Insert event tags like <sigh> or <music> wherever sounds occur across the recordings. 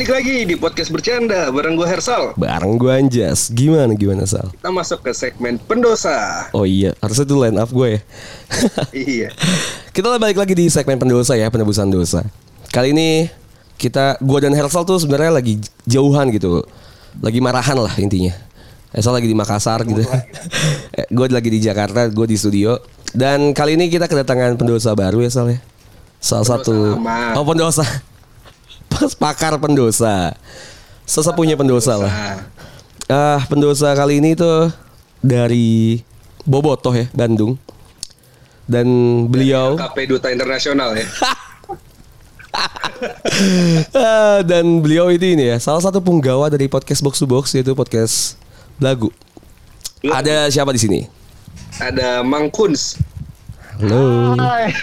Balik lagi di podcast bercanda bareng gue Hersal. Bareng gue Anjas. Gimana gimana Sal? Kita masuk ke segmen pendosa. Oh iya, harusnya itu line up gue ya. <laughs> iya. kita balik lagi di segmen pendosa ya, penebusan dosa. Kali ini kita gue dan Hersal tuh sebenarnya lagi jauhan gitu. Lagi marahan lah intinya. Hersal lagi di Makassar gitu. <laughs> gue lagi di Jakarta, gue di studio. Dan kali ini kita kedatangan pendosa baru ya Sal ya. Salah Pendosa satu lama. Oh pendosa. Pakar pendosa. Sesepunya pendosa lah. Ah, pendosa kali ini tuh dari Bobotoh ya, Bandung. Dan beliau KP Duta Internasional ya. <laughs> Ah, dan beliau itu ini ya, salah satu penggawa dari podcast Box to Box yaitu podcast Lagu. Ada siapa di sini? Ada Mang Kuns. Halo. Hai.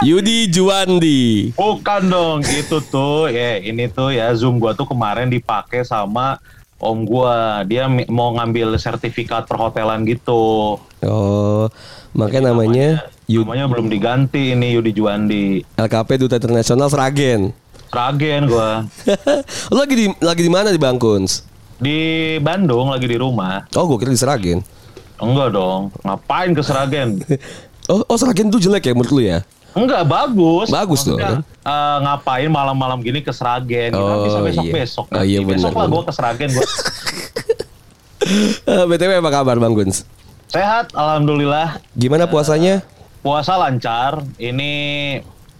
Yudi Juandi. Bukan dong, itu tuh ya ini tuh ya Zoom gua tuh kemarin dipakai sama om gua. Dia mau ngambil sertifikat perhotelan gitu. Oh, makanya namanya Yud Namanya belum diganti ini Yudi Juandi. LKP Duta Internasional Seragen. Seragen gua. <laughs> Lo lagi di lagi di mana di Bangkuns? Di Bandung lagi di rumah. Oh, gue kira di Seragen. Enggak dong. Ngapain ke Seragen? <laughs> Oh, oh Seragen tuh jelek ya menurut lu ya? Enggak bagus. Bagus tuh, Maksudnya, eh, ngapain malam-malam gini ke Seragen? Oh, bisa iya. besok-besok. Oh, iya, besok lah gua ke Seragen gua. <laughs> Eh, BTW apa kabar Bang Guns? Sehat, alhamdulillah. Gimana puasanya? Puasa lancar. Ini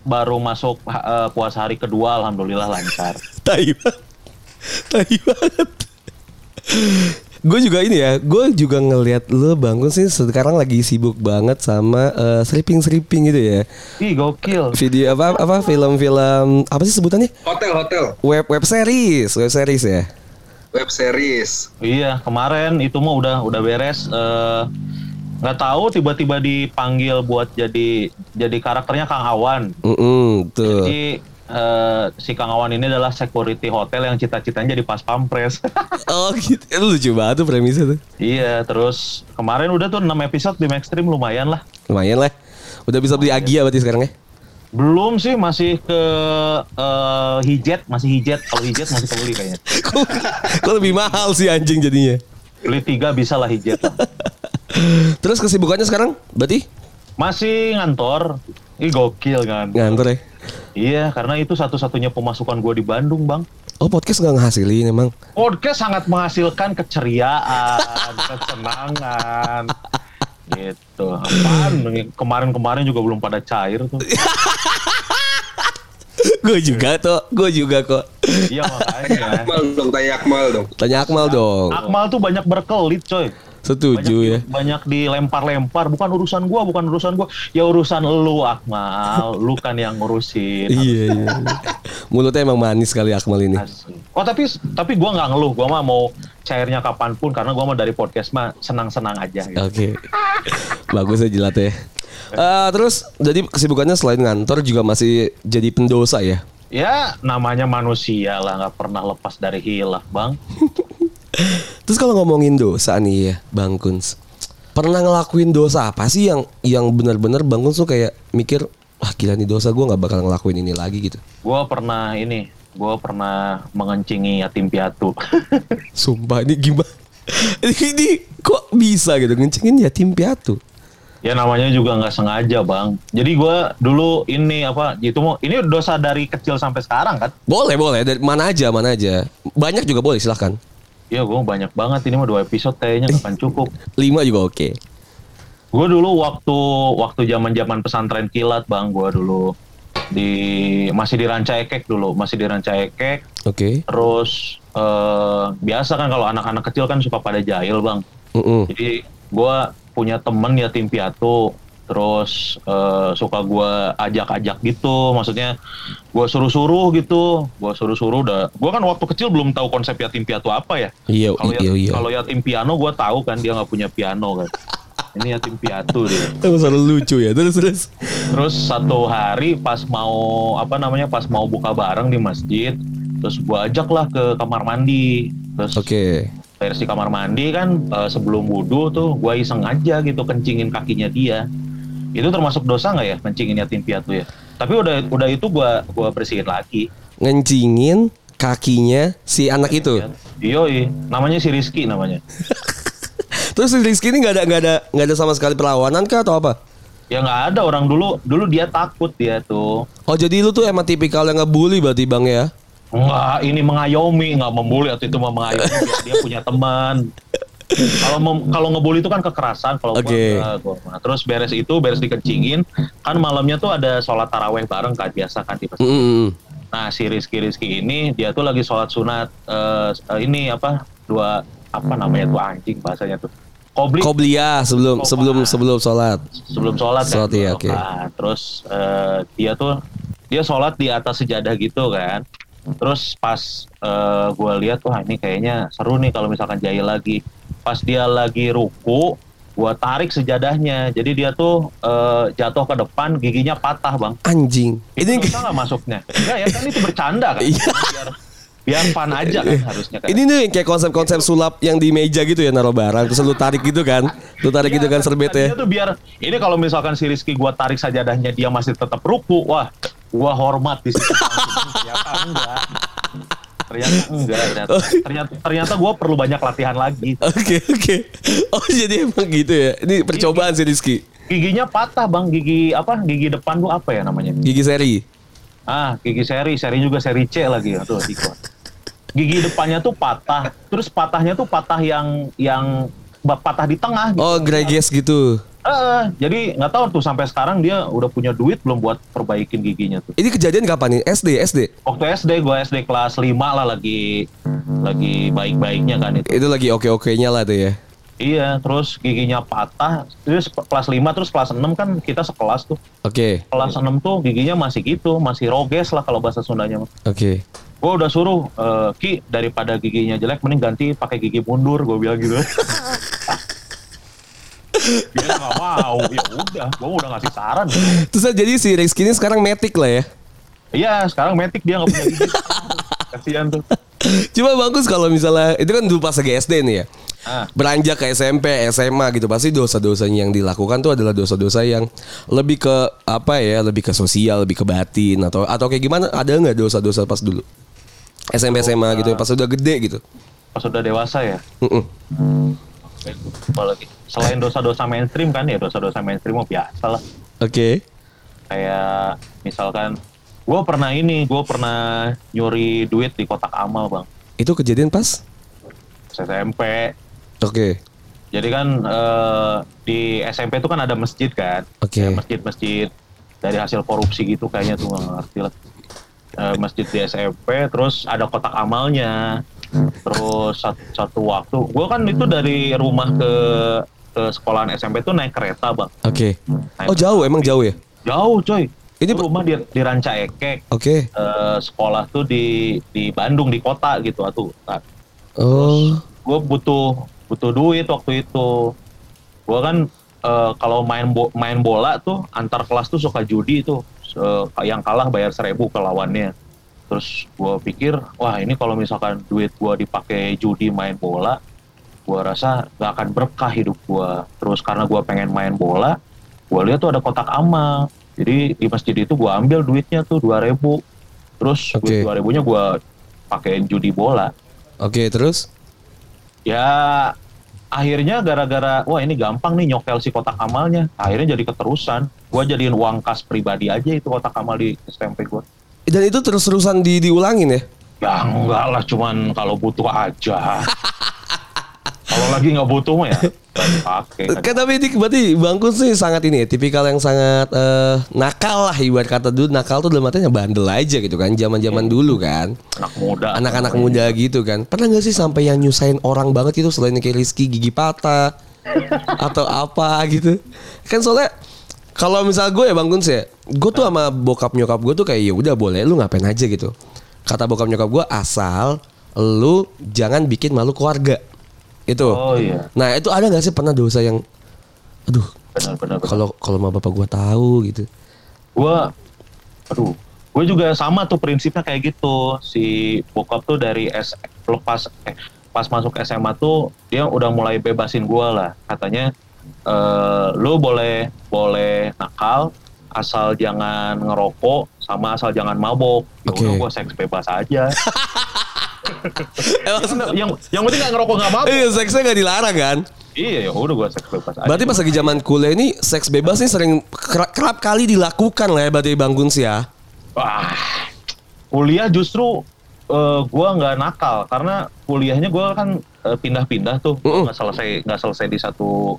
baru masuk eh, puasa hari kedua, alhamdulillah lancar. <laughs> <laughs> Tai banget. Tai banget. Gue juga ini ya, gue juga ngelihat lo bangun sih sekarang lagi sibuk banget sama eh, stripping-stripping gitu ya. Ih, gokil. Video apa apa film-film apa sih sebutannya? Hotel hotel. Web web series, web series ya. Web series. Iya, kemarin itu mah udah udah beres. eh, nggak tahu tiba-tiba dipanggil buat jadi jadi karakternya Kang Awan. Mm tuh. Jadi eh, si Kang Awan ini adalah security hotel yang cita-citanya jadi pas pampres. <laughs> Oh gitu, Eh, lucu banget tuh premisnya tuh. iya, terus kemarin udah tuh 6 episode di Maxstream lumayan lah. Lumayan lah. Udah bisa beli Agia berarti sekarang ya? Belum sih masih ke eh, hijet, masih hijet. Kalau hijet masih kebeli kayaknya. <laughs> kok, kok lebih mahal sih anjing jadinya? Beli tiga bisa lah hijet lah. <laughs> Terus kesibukannya sekarang berarti Masih ngantor. Ih gokil kan. ngantor ya? Iya, karena itu satu-satunya pemasukan gue di Bandung, Bang. Oh podcast nggak ngehasilin emang? Podcast sangat menghasilkan keceriaan, <laughs> kesenangan. Gitu. Apaan? Kemarin-kemarin juga belum pada cair tuh. <laughs> gue juga tuh, gue juga kok. Iya makanya. Akmal dong, tanya Akmal dong. Tanya Akmal dong. Akmal tuh banyak berkelit, coy. Setuju ya. Banyak dilempar-lempar, bukan urusan gua, bukan urusan gua. Ya urusan lu, Akmal. Lu kan yang ngurusin. Iya, iya. Mulutnya emang manis kali Akmal ini. Asli. Oh tapi tapi gua nggak ngeluh, gua mah mau cairnya kapan pun karena gua mah dari podcast mah senang-senang aja. Gitu. Oke. Bagus ya jilat ya. Eh, terus jadi kesibukannya selain ngantor juga masih jadi pendosa ya? Ya namanya manusia lah nggak pernah lepas dari hilaf bang. <laughs> Terus kalau ngomongin dosa nih ya, Bang Kuns. Pernah ngelakuin dosa apa sih yang yang benar-benar Bang Kuns tuh kayak mikir, wah gila nih dosa gue nggak bakal ngelakuin ini lagi gitu. Gua pernah ini, gua pernah mengencingi yatim piatu. <laughs> Sumpah ini gimana? ini, ini kok bisa gitu ngencengin yatim piatu? ya namanya juga nggak sengaja bang. Jadi gua dulu ini apa? Itu mau ini dosa dari kecil sampai sekarang kan? Boleh boleh dari mana aja mana aja. Banyak juga boleh silahkan. Ya gua banyak banget ini mah dua episode kayaknya nggak akan cukup. Lima juga oke. Gue dulu waktu waktu zaman zaman pesantren kilat bang, gue dulu di masih di Ranca Ekek dulu, masih di Ranca Ekek. Oke. Terus eh, biasa kan kalau anak-anak kecil kan suka pada jahil bang. Mm-mm. Jadi gue punya temen yatim piatu, terus eh, suka gue ajak-ajak gitu, maksudnya gue suruh-suruh gitu, gue suruh-suruh udah. Gue kan waktu kecil belum tahu konsep yatim piatu apa ya. Iya Kalau iya iya. kalau yatim piano gue tahu kan dia nggak punya piano kan. <laughs> Ini yatim piatu dia. Itu selalu lucu ya terus terus. Terus satu hari pas mau apa namanya pas mau buka bareng di masjid, terus gua ajak lah ke kamar mandi. Terus Oke. versi kamar mandi kan eh, sebelum wudhu tuh gua iseng aja gitu kencingin kakinya dia. Itu termasuk dosa nggak ya kencingin yatim piatu ya? Tapi udah udah itu gua gua bersihin lagi. Ngencingin kakinya si anak itu. Yoi, namanya si Rizky namanya. <laughs> Terus si Rizky ini nggak ada nggak ada nggak ada sama sekali perlawanan kah atau apa? Ya nggak ada orang dulu, dulu dia takut dia tuh. Oh jadi lu tuh emang tipikal yang ngebully berarti bang ya? Enggak, ini mengayomi, nggak membuli atau itu mah mengayomi dia punya teman. <laughs> Kalau kalau ngebully itu kan kekerasan, kalau gua enggak, gua. Terus beres itu, beres dikencingin, kan malamnya tuh ada sholat taraweh bareng kan biasa kan di masjid. Mm. Nah si Rizky Rizky ini dia tuh lagi sholat sunat eh, ini apa dua apa namanya tuh anjing bahasanya tuh kobli Qobliyah sebelum sebelum sebelum sholat. sebelum sholat kan Sholat, iya, dua oke. rakaat. terus eh, dia tuh dia sholat di atas sejadah gitu kan terus pas eh, gue lihat wah ini kayaknya seru nih kalau misalkan jahil lagi pas dia lagi ruku gue tarik sejadahnya jadi dia tuh eh, jatuh ke depan giginya patah bang Anjing. itu Ini nggak masuknya enggak ya kan itu bercanda kan Iya. biar biar fun aja kan harusnya kan ini nih kayak konsep-konsep sulap yang di meja gitu ya naruh barang terus lu tarik gitu kan. Lu tarik gitu kan serbetnya. Tadinya tuh biar ini kalau misalkan si Rizky gua tarik sajadahnya dia masih tetap ruku, wah gua hormat di situ. <laughs> ternyata enggak. Ternyata enggak. Ternyata, <laughs> ternyata, ternyata gua perlu banyak latihan lagi. Oke oke. Oh jadi emang gitu ya. Ini percobaan sih Rizky. Giginya patah bang, gigi apa? Gigi depan tuh apa ya namanya? Gigi seri. Ah, gigi seri, seri juga seri C lagi. Aduh, Diko. Gigi depannya tuh patah, terus patahnya tuh patah yang yang patah di tengah. Gitu. Oh greges gitu. Eh, jadi nggak tahu tuh sampai sekarang dia udah punya duit belum buat perbaikin giginya tuh. Ini kejadian kapan nih? SD SD. Waktu SD gue SD kelas 5 lah lagi lagi baik-baiknya kan itu. Itu lagi oke-okenya lah tuh ya. Iya, terus giginya patah. Terus kelas 5 terus kelas 6 kan kita sekelas tuh. Oke Kelas 6 tuh giginya masih gitu, masih roges lah kalau bahasa Sundanya. oke. Gue udah suruh eh, Ki daripada giginya jelek mending ganti pakai gigi mundur, gue bilang gitu. <laughs> Dia nggak mau, ya udah, gue udah ngasih saran. Terus jadi si Rizky ini sekarang metik lah ya. Iya, sekarang metik dia nggak punya gigi. Kasihan tuh. Cuma bagus kalau misalnya itu kan dulu pas lagi SD nih ya. Ah. Beranjak ke SMP, SMA gitu pasti dosa-dosanya yang dilakukan tuh adalah dosa-dosa yang lebih ke apa ya, lebih ke sosial, lebih ke batin atau atau kayak gimana? Ada nggak dosa-dosa pas dulu? SMP SMA gitu, pas udah gede gitu. Pas udah dewasa ya, Mm-mm. Apalagi selain dosa-dosa mainstream kan ya dosa-dosa mainstream mah biasa lah Oke. kayak misalkan gue pernah ini gue pernah nyuri duit di kotak amal bang Itu kejadian pas? SMP Oke. jadi kan eh, di SMP itu kan ada masjid kan Oke. Ya, masjid-masjid dari hasil korupsi gitu kayaknya tuh nggak ngerti lah Eh, masjid di SMP terus ada kotak amalnya terus satu, satu waktu gue kan itu dari rumah ke ke sekolahan SMP tuh naik kereta bang Oke. Oh jauh, emang jauh ya? jauh coy Ini rumah di, di Ranca Ekek Oke. Eh, sekolah tuh di di Bandung di kota gitu atuh nah, Oh. gue butuh butuh duit waktu itu gue kan eh, kalau main bo- main bola tuh antar kelas tuh suka judi tuh Se- yang kalah bayar seribu ke lawannya terus gue pikir wah ini kalau misalkan duit gue dipakai judi main bola gue rasa gak akan berkah hidup gue terus karena gue pengen main bola gue lihat tuh ada kotak amal jadi di masjid itu gue ambil duitnya tuh dua ribu. Terus Oke. duit dua ribunya gue pakein judi bola. Oke, terus? ya akhirnya gara-gara wah ini gampang nih nyokel si kotak amalnya akhirnya jadi keterusan. Gua jadiin uang kas pribadi aja itu kotak amal di SMP gua Dan itu terus-terusan di diulangin ya? ya enggak lah cuman kalau butuh aja <laughs> kalau lagi nggak butuh mah ya nggak Kan tapi ini berarti Bang Kun sih sangat ini ya, tipikal yang sangat eh, nakal lah ibarat kata dulu nakal tuh dalam artinya bandel aja gitu kan zaman-zaman dulu kan. anak muda Anak-anak muda gitu kan. Pernah gak sih sampai yang nyusahin orang banget itu selain kayak Rizky gigi patah <laughs> atau apa gitu. Kan soalnya kalau misal gue ya Bang Kun sih, gue tuh sama bokap nyokap gue tuh kayak ya udah boleh lu ngapain aja gitu. Kata bokap nyokap gue asal lu jangan bikin malu keluarga. Itu. oh iya Nah itu ada nggak sih pernah dosa yang, aduh, kalau kalau sama bapak gua tahu gitu. gua aduh gue juga sama tuh prinsipnya kayak gitu si bokap tuh dari S lepas eh, pas masuk SMA tuh dia udah mulai bebasin gua lah katanya eh lu boleh boleh nakal asal jangan ngerokok sama asal jangan mabok ya Oke. udah gua seks bebas aja <laughs> Emang yang yang penting nggak ngerokok nggak mabuk. Iya, seksnya nggak dilarang kan? Iya ya udah gue seks bebas aja. Berarti pas lagi zaman kuliah ini seks bebas nih sering kerap, kerap kali dilakukan lah ya berarti Bang Guns ya. Wah, kuliah justru eh, gua nggak nakal karena kuliahnya gua kan eh, pindah-pindah tuh Mm-mm. nggak selesai nggak selesai di satu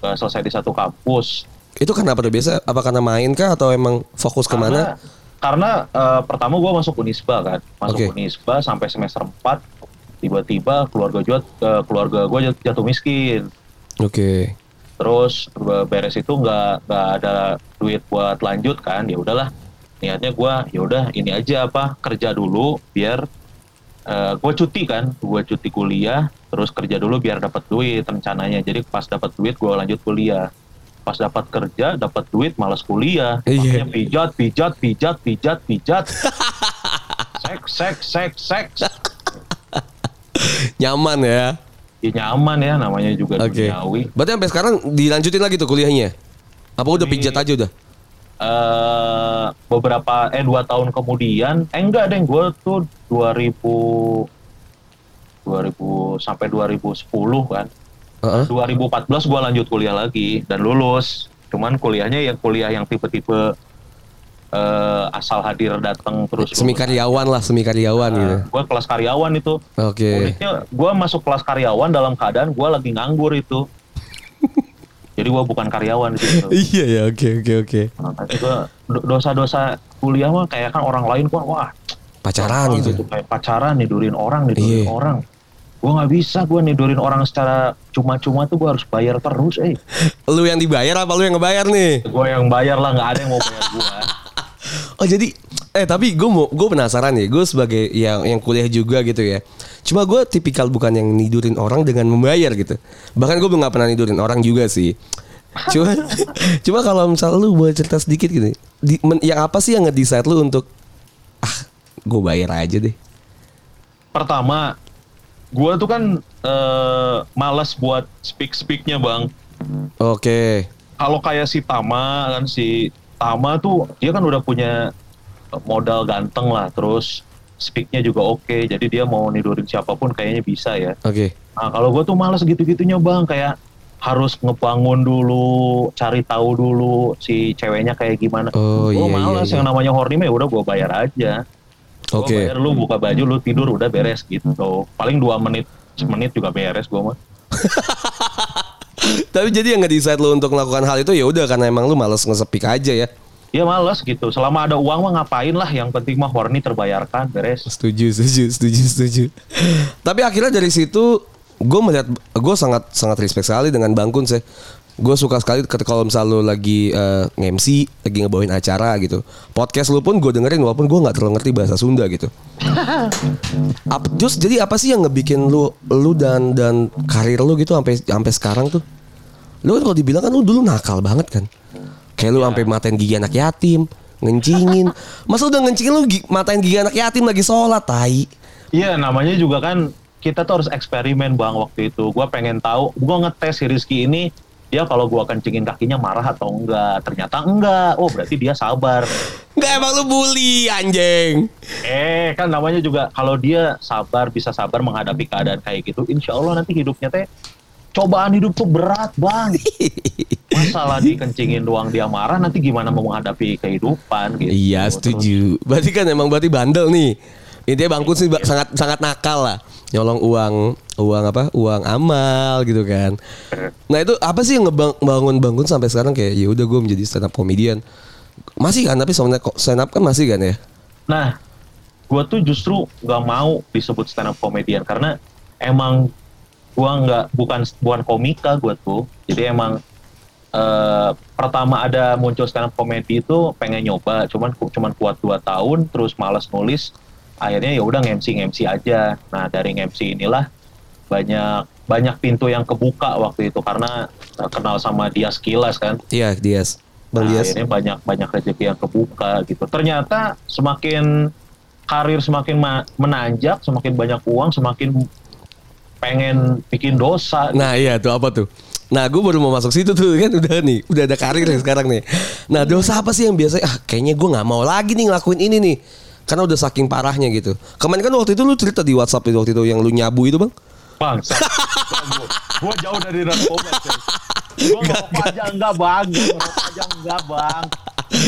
nggak selesai di satu kampus. Itu kenapa tuh biasa? Apa karena main kah atau emang fokus ke mana? Karena, karena eh, pertama gua masuk Unisba kan, masuk Oke. Unisba sampai semester 4 tiba-tiba keluarga gua eh, keluarga gua jat- jatuh miskin. Oke. Terus be- beres itu nggak nggak ada duit buat lanjut kan, ya udahlah. Niatnya gua ya udah ini aja apa kerja dulu biar eh gue cuti kan, gue cuti kuliah, terus kerja dulu biar dapat duit rencananya. Jadi pas dapat duit gue lanjut kuliah. Pas dapat kerja, dapat duit, malas kuliah. Iya. Makanya pijat, pijat, pijat, pijat, pijat. <laughs> seks, seks, seks, seks. Nyaman ya. Ya nyaman ya, namanya juga Oke. duniawi. Berarti sampai sekarang dilanjutin lagi tuh kuliahnya? Apa udah pijat aja udah? Eh beberapa eh dua tahun kemudian eh enggak deh gue tuh 2000 2000 sampai 2010 kan Heeh. 2014 gue lanjut kuliah lagi dan lulus cuman kuliahnya yang kuliah yang tipe-tipe eh, asal hadir datang terus Semi karyawan lah, semi karyawan gitu. gue kelas karyawan itu Oke. uniknya gue masuk kelas karyawan dalam keadaan gue lagi nganggur itu gue bukan karyawan di situ <laughs> Iya ya, oke oke oke. Dosa-dosa kuliah mah kayak kan orang lain gua wah Pacaran apaan gitu. kayak pacaran nidurin orang nidurin Iya. orang gua nggak bisa gua nidurin orang secara cuma-cuma tuh gua harus bayar terus eh <laughs> Lu yang dibayar apa lu yang ngebayar nih? gua yang bayar lah nggak ada yang mau bayar gua <laughs> Oh jadi eh tapi gue mau gue penasaran ya gue sebagai yang yang kuliah juga gitu ya. Cuma gue tipikal bukan yang nidurin orang dengan membayar gitu. Bahkan gue belum nggak pernah nidurin orang juga sih. Cuma <laughs> cuma kalau misal lu boleh cerita sedikit gitu. Di, men- yang apa sih yang nge-decide lu untuk ah gue bayar aja deh. pertama gua tuh kan eh, malas buat speak speaknya bang Oke. kalau kayak si Tama kan si Tama tuh dia kan udah punya modal ganteng lah terus speaknya juga oke jadi dia mau nidurin siapa pun kayaknya bisa ya Oke. nah kalau gue tuh males gitu-gitunya bang kayak harus ngebangun dulu cari tahu dulu si ceweknya kayak gimana Oh, gue iya, iya, males iya. yang namanya horny mah ya udah gue bayar aja Oke. bayar lu buka baju lu tidur udah beres gitu paling dua menit semenit juga beres gue mah <laughs> Tapi jadi yang nge-decide lu untuk melakukan hal itu ya udah karena emang lu males nge-speak aja ya. Ya males gitu selama ada uang mah ngapain lah yang penting mah horny terbayarkan beres Setuju, setuju, setuju, setuju. Tapi akhirnya dari situ gue melihat gue sangat sangat respect sekali dengan Bang Kun sih. Gue suka sekali ketika kalau misal lu lagi eh, nge-MC, lagi ngebawain acara gitu. Podcast lu pun gue dengerin walaupun gue nggak terlalu ngerti bahasa Sunda gitu. <laughs> Ap, just jadi apa sih yang ngebikin lu lu dan dan karir lu gitu sampai sampai sekarang tuh? Lu kan kalau dibilang kan lu dulu nakal banget kan. Kayak lu sampai matain gigi anak yatim, ngencingin. <laughs> Masa udah ngencingin lu matain gigi anak yatim lagi sholat, tai. Iya namanya juga kan kita tuh harus eksperimen bang waktu itu. Gua pengen tahu, gua ngetes si Rizky ini dia kalau gua kencingin kakinya marah atau enggak. Ternyata enggak. Oh berarti dia sabar. Nggak emang lu bully anjing. Eh kan namanya juga kalau dia sabar bisa sabar menghadapi keadaan kayak gitu. Insya Allah nanti hidupnya teh cobaan hidup tuh berat bang. <laughs> Masalah dikencingin doang dia marah nanti gimana mau menghadapi kehidupan gitu. Iya Terus- setuju. Berarti kan emang berarti bandel nih. Intinya Bang Kun sih sangat sangat nakal lah. Nyolong uang uang apa? Uang amal gitu kan. Nah itu apa sih yang ngebangun Bang Kun sampai sekarang kayak ya udah gue menjadi stand up comedian. Masih kan tapi sebenarnya kok stand up kan masih kan ya. Nah, gue tuh justru nggak mau disebut stand up comedian karena emang gue nggak bukan bukan komika gue tuh. Jadi emang eh, pertama ada muncul stand up comedy itu pengen nyoba, cuman cuman kuat dua tahun, terus malas nulis, akhirnya ya udah ngemsi ngemsi aja. Nah dari ngemsi inilah banyak banyak pintu yang kebuka waktu itu karena kenal sama dia Kilas kan. Iya Dias. Bang Nah, Dias. akhirnya banyak banyak rezeki yang kebuka gitu. Ternyata semakin karir semakin ma- menanjak, semakin banyak uang, semakin pengen bikin dosa. Nah iya tuh apa tuh? Nah gue baru mau masuk situ tuh kan udah nih udah ada karir nih sekarang nih. Nah dosa apa sih yang biasanya ah kayaknya gue nggak mau lagi nih ngelakuin ini nih. Karena udah saking parahnya gitu. Kemarin kan waktu itu lu cerita di WhatsApp itu waktu itu yang lu nyabu itu bang. Bang, <laughs> gue jauh dari narkoba. Gue ngerokok aja enggak bang, gue ngerokok aja enggak bang.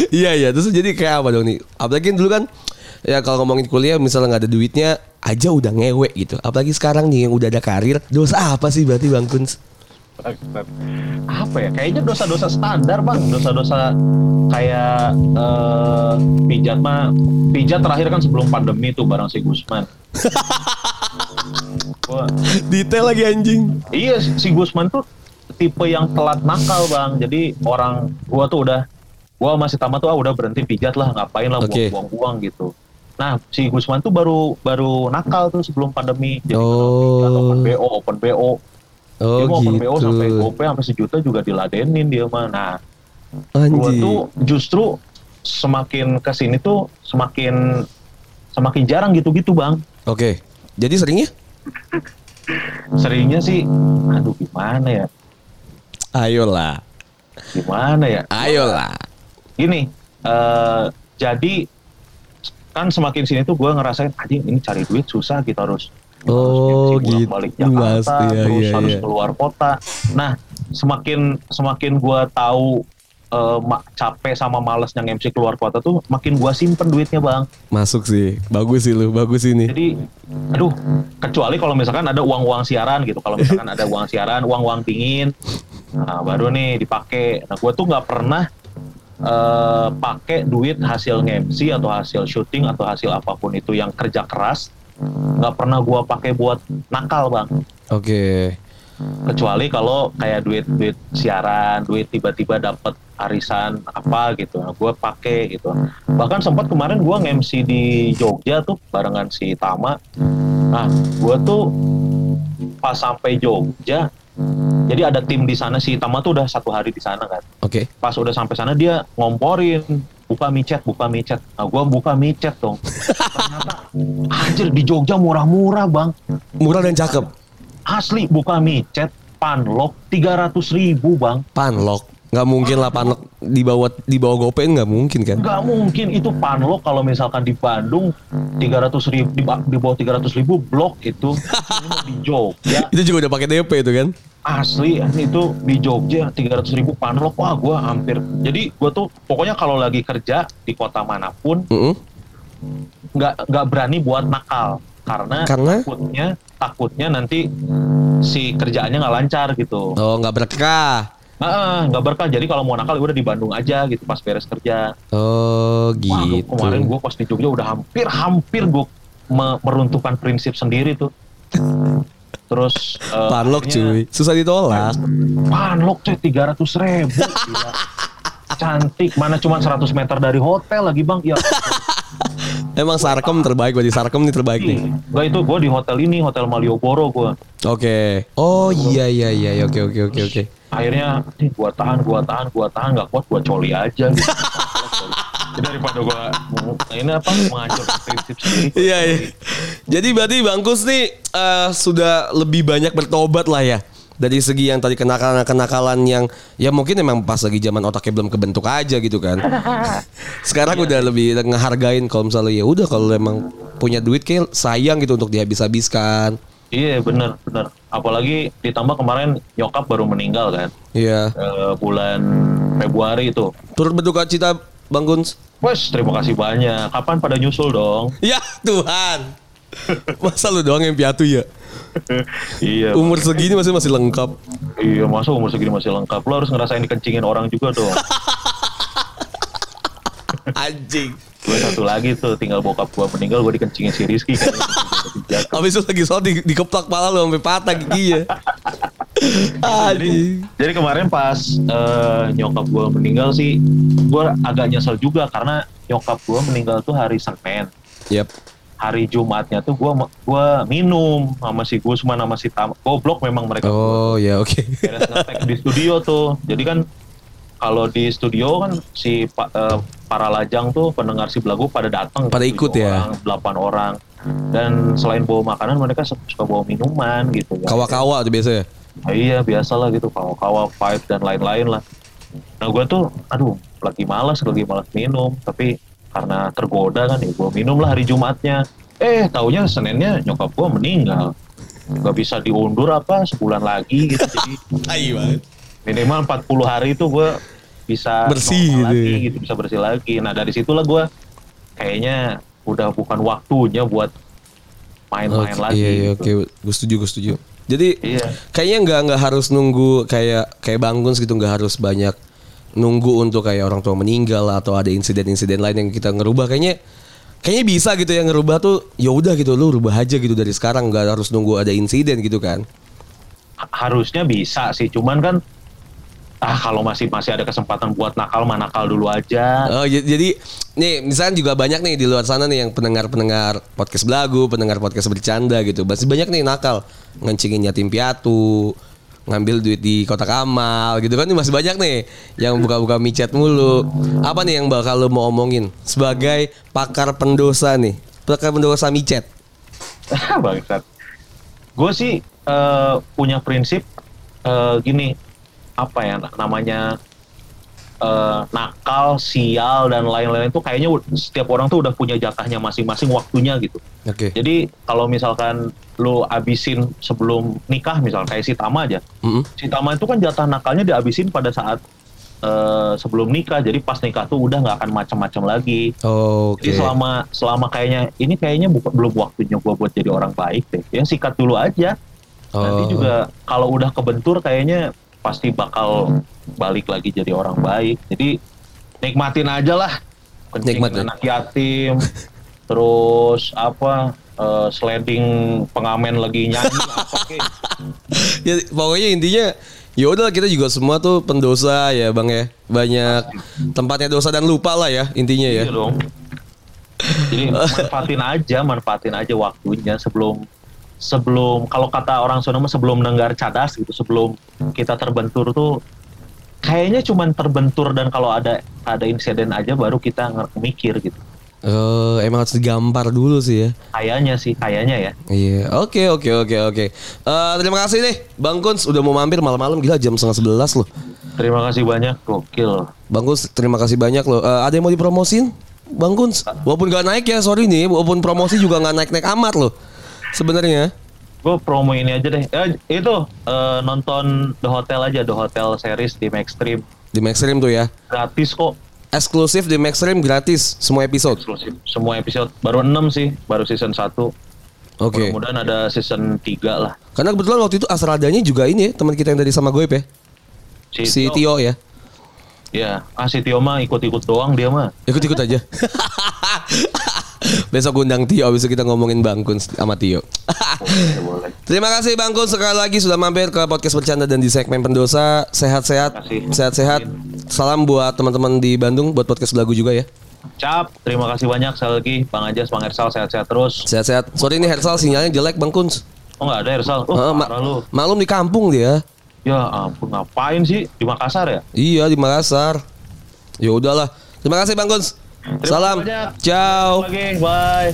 Iya iya terus jadi kayak apa dong nih? Apalagi dulu kan ya kalau ngomongin kuliah misalnya nggak ada duitnya aja udah ngewe gitu. Apalagi sekarang nih yang udah ada karir, dosa apa sih berarti Bang Kuns? Apa ya? Kayaknya dosa-dosa standar bang, dosa-dosa kayak eh, pijat mah, pijat terakhir kan sebelum pandemi tuh barang si Gusman. <laughs> Detail lagi anjing. Iya si Gusman tuh tipe yang telat nakal bang. Jadi orang gua tuh udah gua masih tamat tuh ah, udah berhenti pijat lah ngapain lah buang-buang uang gitu. Nah si Gusman tuh baru baru nakal tuh sebelum pandemi. Jadi Oh. open BO, open BO. Oh dia mau open BO sampai gitu. GoPay sampai sejuta juga diladenin dia mah. Nah gua Anjing. tuh justru semakin ke sini tuh semakin semakin jarang gitu-gitu bang. Oke. Jadi seringnya? Seringnya sih, aduh gimana ya, Ayolah. gimana ya. Ayolah. gini eh jadi kan semakin sini tuh gue ngerasain anjing ini cari duit susah kita harus Oh, harus gitu, balik Jakarta Mas. Iya, terus iya, harus iya. keluar kota nah semakin semakin gue tahu eh, ma- capek sama malesnya MC keluar kota tuh makin gue simpen duitnya bang Masuk sih. Bagus sih lu, bagus ini. jadi aduh kecuali kalau misalkan ada uang-uang siaran gitu kalau misalkan ada uang siaran uang-uang dingin nah baru nih dipakai nah gue tuh nggak pernah eh, pakai duit hasil MC atau hasil syuting atau hasil apa pun itu yang kerja keras nggak pernah gue pakai buat nakal bang. Oke. kecuali kalau kayak duit duit siaran duit tiba-tiba dapat arisan apa gitu. Nah, gue pakai gitu. Bahkan sempat kemarin gue nge-MC di Jogja tuh barengan si Tama. Nah gue tuh pas sampai Jogja jadi ada tim di sana. Si Tama tuh udah satu hari di sana kan. Oke. pas udah sampai sana dia ngomporin buka micet buka micet nah gue buka micet dong ternyata anjir di Jogja murah-murah bang Murah dan cakep. asli buka micet panlok 300 ribu bang Panlok. Nggak mungkin lah panlok di bawah di bawah GoPay nggak mungkin kan? nggak mungkin itu panlok kalau misalkan di Bandung 300 ribu di, di bawah 300 ribu blok itu di Jogja <laughs> Itu juga udah pakai DP itu kan? asli itu di Jogja 300 ribu panlok wah gue hampir jadi gue tuh pokoknya kalau lagi kerja di kota mana pun nggak nggak berani buat nakal karena, Karena? takutnya takutnya nanti si kerjaannya nggak lancar gitu Oh nggak berkah. Ah, nggak berkah. Jadi kalau mau nakal ya udah di Bandung aja gitu pas beres kerja. Oh Wah, gitu. kemarin gue pas di Jogja udah hampir hampir gue me- meruntuhkan prinsip sendiri tuh. Terus eh, Panlok cuy, susah ditolak. Panlok cuy 300 ribu. Gila. <laughs> Cantik, mana cuma 100 meter dari hotel lagi bang. Ya, Emang Sarkem terbaik berarti Sarkem nih terbaik nih. Gak itu gue di hotel ini, hotel Malioboro gue. Oke. Oh iya iya iya oke oke oke oke. Akhirnya, nih gue tahan, gue tahan, gue tahan, gak kuat gue coli aja. Gitu. <laughs> Daripada gue ini apa menghancurkan prinsip sendiri. gua Iya iya. Jadi berarti Bangkus nih eh, sudah lebih banyak bertobat lah ya. Dari segi yang tadi kenakalan-kenakalan yang ya mungkin emang pas lagi zaman otaknya belum kebentuk aja gitu kan. <laughs> Sekarang udah lebih ngehargain kalau misalnya ya udah kalau emang punya duit kayak sayang gitu untuk dihabis-habiskan. Iya bener bener. Apalagi ditambah kemarin nyokap baru meninggal kan Iya. Eh, bulan Februari itu. Turut berduka cita Bang Guns. Wes terima kasih banyak. Kapan pada nyusul dong? Ya Tuhan. <laughs> Masa lu doang yang piatu ya? <laughs> iya. Umur segini masih masih lengkap. Iya masa umur segini masih lengkap. Lo harus ngerasain dikencingin orang juga dong. <laughs> Anjing. gue satu lagi tuh tinggal bokap gue meninggal gue dikencingin si Rizky. <laughs> Habis itu lagi sholat di, dikeplak pala lu sampai patah giginya. Anjing. Jadi kemarin pas eh, nyokap gue meninggal sih, gue agak nyesel juga karena nyokap gue meninggal tuh hari Senin. Yap. Hari Jumatnya tuh gue gua minum sama si Gusman sama si Tam. Goblok memang mereka. Oh ya oke. Beres ngetek di studio tuh. Jadi kan kalau di studio kan si pa- eh, para lajang tuh pendengar si belagu pada datang. Pada ikut ya? Orang, delapan orang. Dan selain bawa makanan mereka suka bawa minuman gitu ya. Kawa-kawa tuh biasa ya. Nah, iya biasalah gitu kawa-kawa five dan lain-lain lah. Nah gue tuh aduh lagi malas lagi malas minum tapi karena tergoda kan ya gue minum lah hari Jumatnya eh taunya Seninnya nyokap gue meninggal nggak bisa diundur apa sebulan lagi gitu jadi <laughs> minimal 40 hari itu gue bisa Bersih gitu lagi ya. gitu bisa bersih lagi nah dari situlah gue kayaknya udah bukan waktunya buat main-main Oke, lagi Iya, iya, gitu. oke. Gue setuju, gue setuju. Jadi Iya. kayaknya nggak nggak harus nunggu kayak kayak bangun gitu nggak harus banyak nunggu untuk kayak orang tua meninggal atau ada insiden-insiden lain yang kita ngerubah kayaknya kayaknya bisa gitu yang ngerubah tuh ya udah gitu lu rubah aja gitu dari sekarang nggak harus nunggu ada insiden gitu kan. Harusnya bisa sih cuman kan ah kalau masih masih ada kesempatan buat nakal mah nakal dulu aja. Oh jadi nih misalnya juga banyak nih di luar sana nih yang pendengar-pendengar podcast belagu pendengar podcast bercanda gitu masih banyak nih nakal ngencingin yatim piatu ngambil duit di kotak amal gitu kan. Masih banyak nih yang buka-buka micet mulu. Apa nih yang bakal lo mau omongin sebagai pakar pendosa nih? Pakar pendosa micet. <laughs> Bangsat. Gue sih eh, punya prinsip eh, gini. Apa ya namanya eh, nakal sial dan lain-lain itu kayaknya setiap orang tuh udah punya jatahnya masing-masing waktunya gitu. Oke. Jadi kalau misalkan lu abisin sebelum nikah misal kayak si Tama aja. Mm-mm. si Tama itu kan jatah nakalnya dihabisin pada saat eh, sebelum nikah. Jadi pas nikah tuh udah nggak akan macam-macam lagi. Oke. jadi selama selama kayaknya ini kayaknya bukan belum waktunya gua buat jadi orang baik deh. Ya sikat dulu aja. Nanti Oh. juga kalau udah kebentur kayaknya pasti bakal balik lagi jadi orang baik jadi nikmatin aja lah kencing Nikmatin. anak yatim terus apa eh, sliding pengamen lagi nyanyi apa kek. <laughs> ya pokoknya intinya ya udah kita juga semua tuh pendosa ya bang ya banyak tempatnya dosa dan lupa lah ya intinya ya Iya dong. Jadi <laughs> manfaatin aja, manfaatin aja waktunya sebelum sebelum kalau kata orang Sunda mah sebelum nenggar cadas gitu, sebelum kita terbentur tuh kayaknya cuman terbentur dan kalau ada ada insiden aja baru kita mikir gitu. Eh, emang harus digampar dulu sih ya Kayaknya sih, kayaknya ya. Iya, oke oke oke oke. Eh, terima kasih nih, Bang Kuns udah mau mampir malam-malam gila jam setengah sebelas loh. Terima kasih banyak, gokil. Bang Kuns, terima kasih banyak loh. Eh, ada yang mau dipromosin, Bang Kuns? Walaupun gak naik ya, sorry nih, walaupun promosi juga nggak naik-naik amat loh. Sebenarnya. Gue promo ini aja deh. Eh, itu eh, nonton The Hotel aja, The Hotel series di Maxstream. Di Maxstream tuh ya. Gratis kok. Eksklusif di Maxstream gratis semua episode. eksklusif semua episode baru 6 sih baru season 1 Oke. mudah-mudahan ada season 3 lah Karena kebetulan waktu itu Asradanya juga ini ya, teman kita yang dari sama gue ya. Si Tio ya. Ya si Tio mah ikut-ikut doang dia mah Ikut-ikut aja. <laughs> Besok undang Tio, abis itu kita ngomongin Bang Kun sama Tio. boleh boleh <laughs> Terima kasih Bang Kun sekali lagi sudah mampir ke podcast bercanda dan di segmen pendosa. Sehat-sehat, kasih. sehat-sehat. Salam buat teman-teman di Bandung, buat podcast belagu juga ya. cap terima kasih banyak sekali lagi Bang Ajas Bang Hersal sehat-sehat terus Sehat-sehat. Sorry ini Hersal sinyalnya jelek Bang Kun. oh nggak ada Hersal oh Heeh, ma- lu Malum di kampung dia. Ya ampun ngapain sih di Makassar ya Iya di Makassar. Ya udahlah. Terima kasih Bang. Terima Salam. banyak. Ciao. oke bye